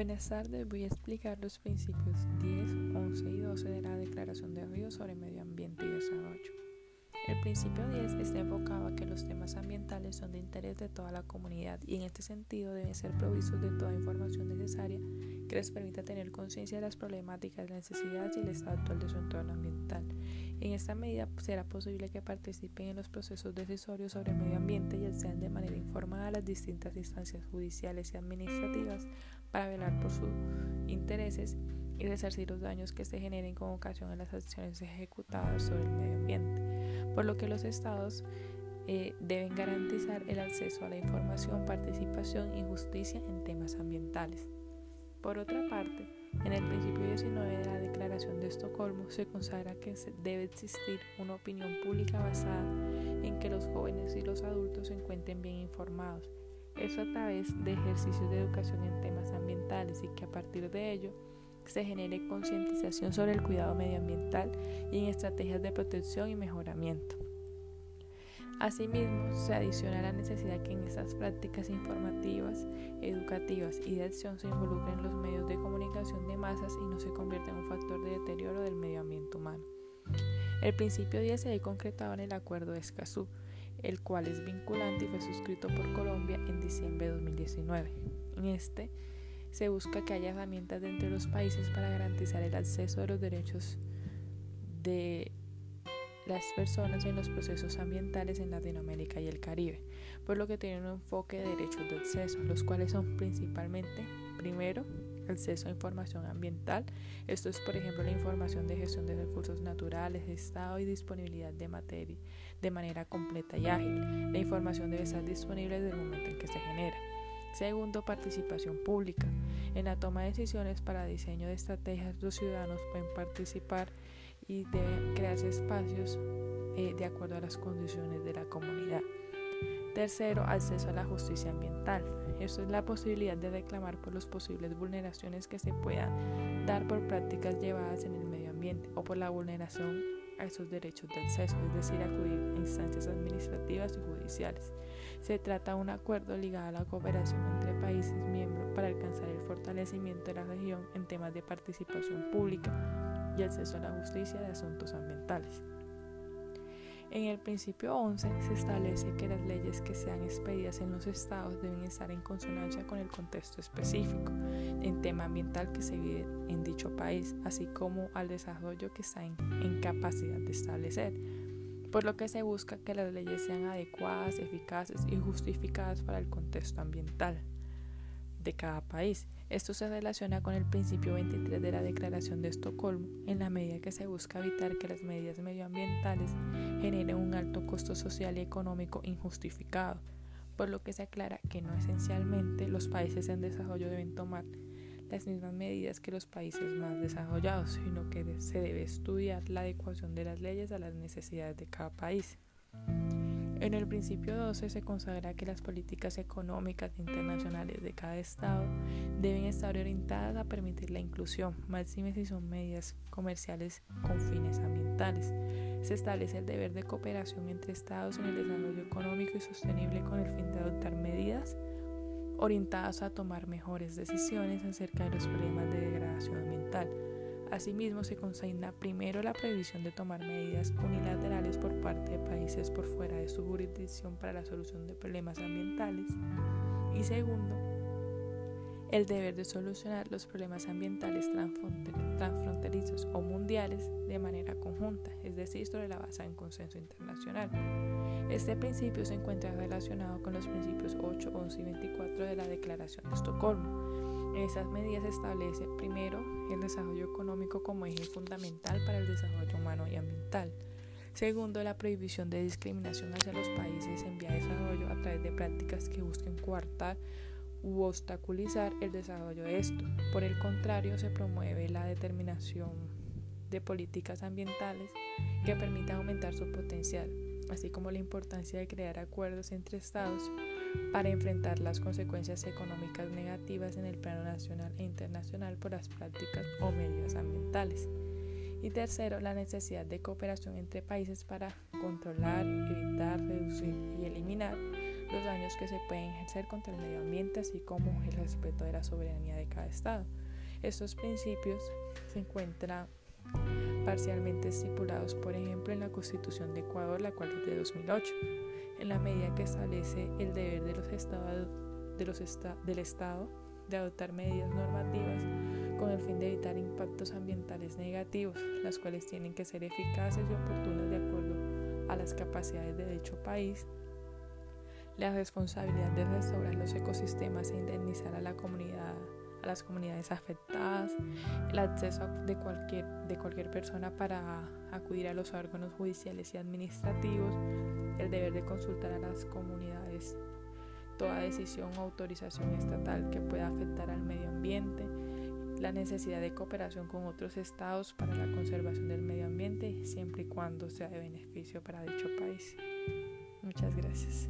Buenas tardes, voy a explicar los principios 10, 11 y 12 de la Declaración de Río sobre Medio Ambiente y Desarrollo. El principio 10 está enfocado a que los temas ambientales son de interés de toda la comunidad y en este sentido deben ser provistos de toda información necesaria que les permita tener conciencia de las problemáticas, necesidades y el estado actual de su entorno ambiental. En esta medida será posible que participen en los procesos decisorios sobre el medio ambiente y sean de manera informada a las distintas instancias judiciales y administrativas para velar por sus intereses y resarcir los daños que se generen con ocasión de las acciones ejecutadas sobre el medio ambiente, por lo que los estados eh, deben garantizar el acceso a la información, participación y justicia en temas ambientales. Por otra parte, en el principio 19 de la Declaración de Estocolmo se consagra que debe existir una opinión pública basada en que los jóvenes y los adultos se encuentren bien informados eso a través de ejercicios de educación en temas ambientales y que a partir de ello se genere concientización sobre el cuidado medioambiental y en estrategias de protección y mejoramiento. Asimismo, se adiciona la necesidad que en estas prácticas informativas, educativas y de acción se involucren los medios de comunicación de masas y no se convierta en un factor de deterioro del medio ambiente humano. El principio 10 se ha concretado en el Acuerdo de Escazú, el cual es vinculante y fue suscrito por Colombia en diciembre de 2019. En este se busca que haya herramientas dentro de los países para garantizar el acceso a los derechos de las personas en los procesos ambientales en Latinoamérica y el Caribe, por lo que tiene un enfoque de derechos de acceso, los cuales son principalmente, primero, acceso a información ambiental. Esto es, por ejemplo, la información de gestión de recursos naturales, estado y disponibilidad de materia de manera completa y ágil. La información debe estar disponible desde el momento en que se genera. Segundo, participación pública. En la toma de decisiones para diseño de estrategias, los ciudadanos pueden participar y deben crearse espacios eh, de acuerdo a las condiciones de la comunidad. Tercero, acceso a la justicia ambiental. Esto es la posibilidad de reclamar por las posibles vulneraciones que se puedan dar por prácticas llevadas en el medio ambiente o por la vulneración a esos derechos de acceso, es decir, acudir a instancias administrativas y judiciales. Se trata de un acuerdo ligado a la cooperación entre países miembros para alcanzar el fortalecimiento de la región en temas de participación pública y acceso a la justicia de asuntos ambientales. En el principio 11 se establece que las leyes que sean expedidas en los estados deben estar en consonancia con el contexto específico en tema ambiental que se vive en dicho país, así como al desarrollo que está en, en capacidad de establecer, por lo que se busca que las leyes sean adecuadas, eficaces y justificadas para el contexto ambiental de cada país. Esto se relaciona con el principio 23 de la Declaración de Estocolmo, en la medida que se busca evitar que las medidas medioambientales generen un alto costo social y económico injustificado, por lo que se aclara que no esencialmente los países en desarrollo deben tomar las mismas medidas que los países más desarrollados, sino que se debe estudiar la adecuación de las leyes a las necesidades de cada país. En el principio 12 se consagra que las políticas económicas internacionales de cada Estado deben estar orientadas a permitir la inclusión, máxime si son medidas comerciales con fines ambientales. Se establece el deber de cooperación entre Estados en el desarrollo económico y sostenible con el fin de adoptar medidas orientadas a tomar mejores decisiones acerca de los problemas de degradación ambiental Asimismo, se consigna primero la prohibición de tomar medidas unilaterales por parte de países por fuera de su jurisdicción para la solución de problemas ambientales. Y segundo, el deber de solucionar los problemas ambientales transfronterizos o mundiales de manera conjunta, es decir, sobre la base en consenso internacional. Este principio se encuentra relacionado con los principios 8, 11 y 24 de la Declaración de Estocolmo en esas medidas se establece, primero, el desarrollo económico como eje fundamental para el desarrollo humano y ambiental. Segundo, la prohibición de discriminación hacia los países en vía de desarrollo a través de prácticas que busquen coartar u obstaculizar el desarrollo de esto. Por el contrario, se promueve la determinación de políticas ambientales que permitan aumentar su potencial, así como la importancia de crear acuerdos entre estados para enfrentar las consecuencias económicas negativas en el plano nacional e internacional por las prácticas o medidas ambientales. Y tercero, la necesidad de cooperación entre países para controlar, evitar, reducir y eliminar los daños que se pueden ejercer contra el medio ambiente, así como el respeto de la soberanía de cada Estado. Estos principios se encuentran parcialmente estipulados, por ejemplo, en la Constitución de Ecuador, la cual es de 2008, en la medida que establece el deber de los estados, de los del Estado de adoptar medidas normativas con el fin de evitar impactos ambientales negativos, las cuales tienen que ser eficaces y oportunas de acuerdo a las capacidades de dicho país, la responsabilidad de restaurar los ecosistemas e indemnizar a la comunidad a las comunidades afectadas, el acceso de cualquier, de cualquier persona para acudir a los órganos judiciales y administrativos, el deber de consultar a las comunidades toda decisión o autorización estatal que pueda afectar al medio ambiente, la necesidad de cooperación con otros estados para la conservación del medio ambiente siempre y cuando sea de beneficio para dicho país. Muchas gracias.